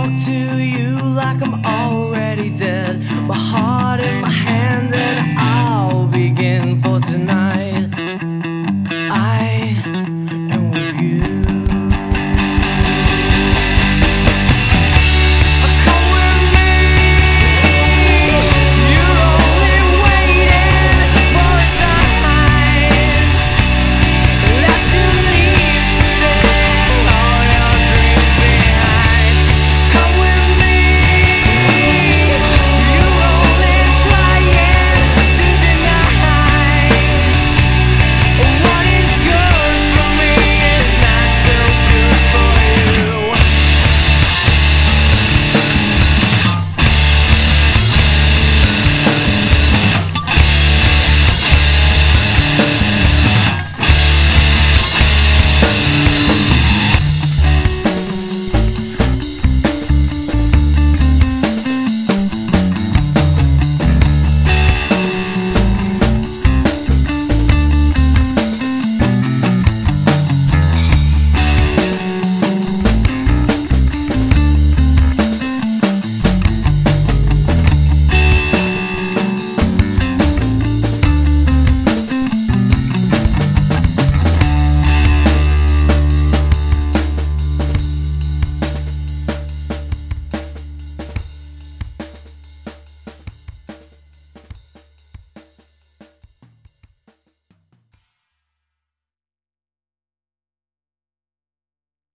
talk to you like I'm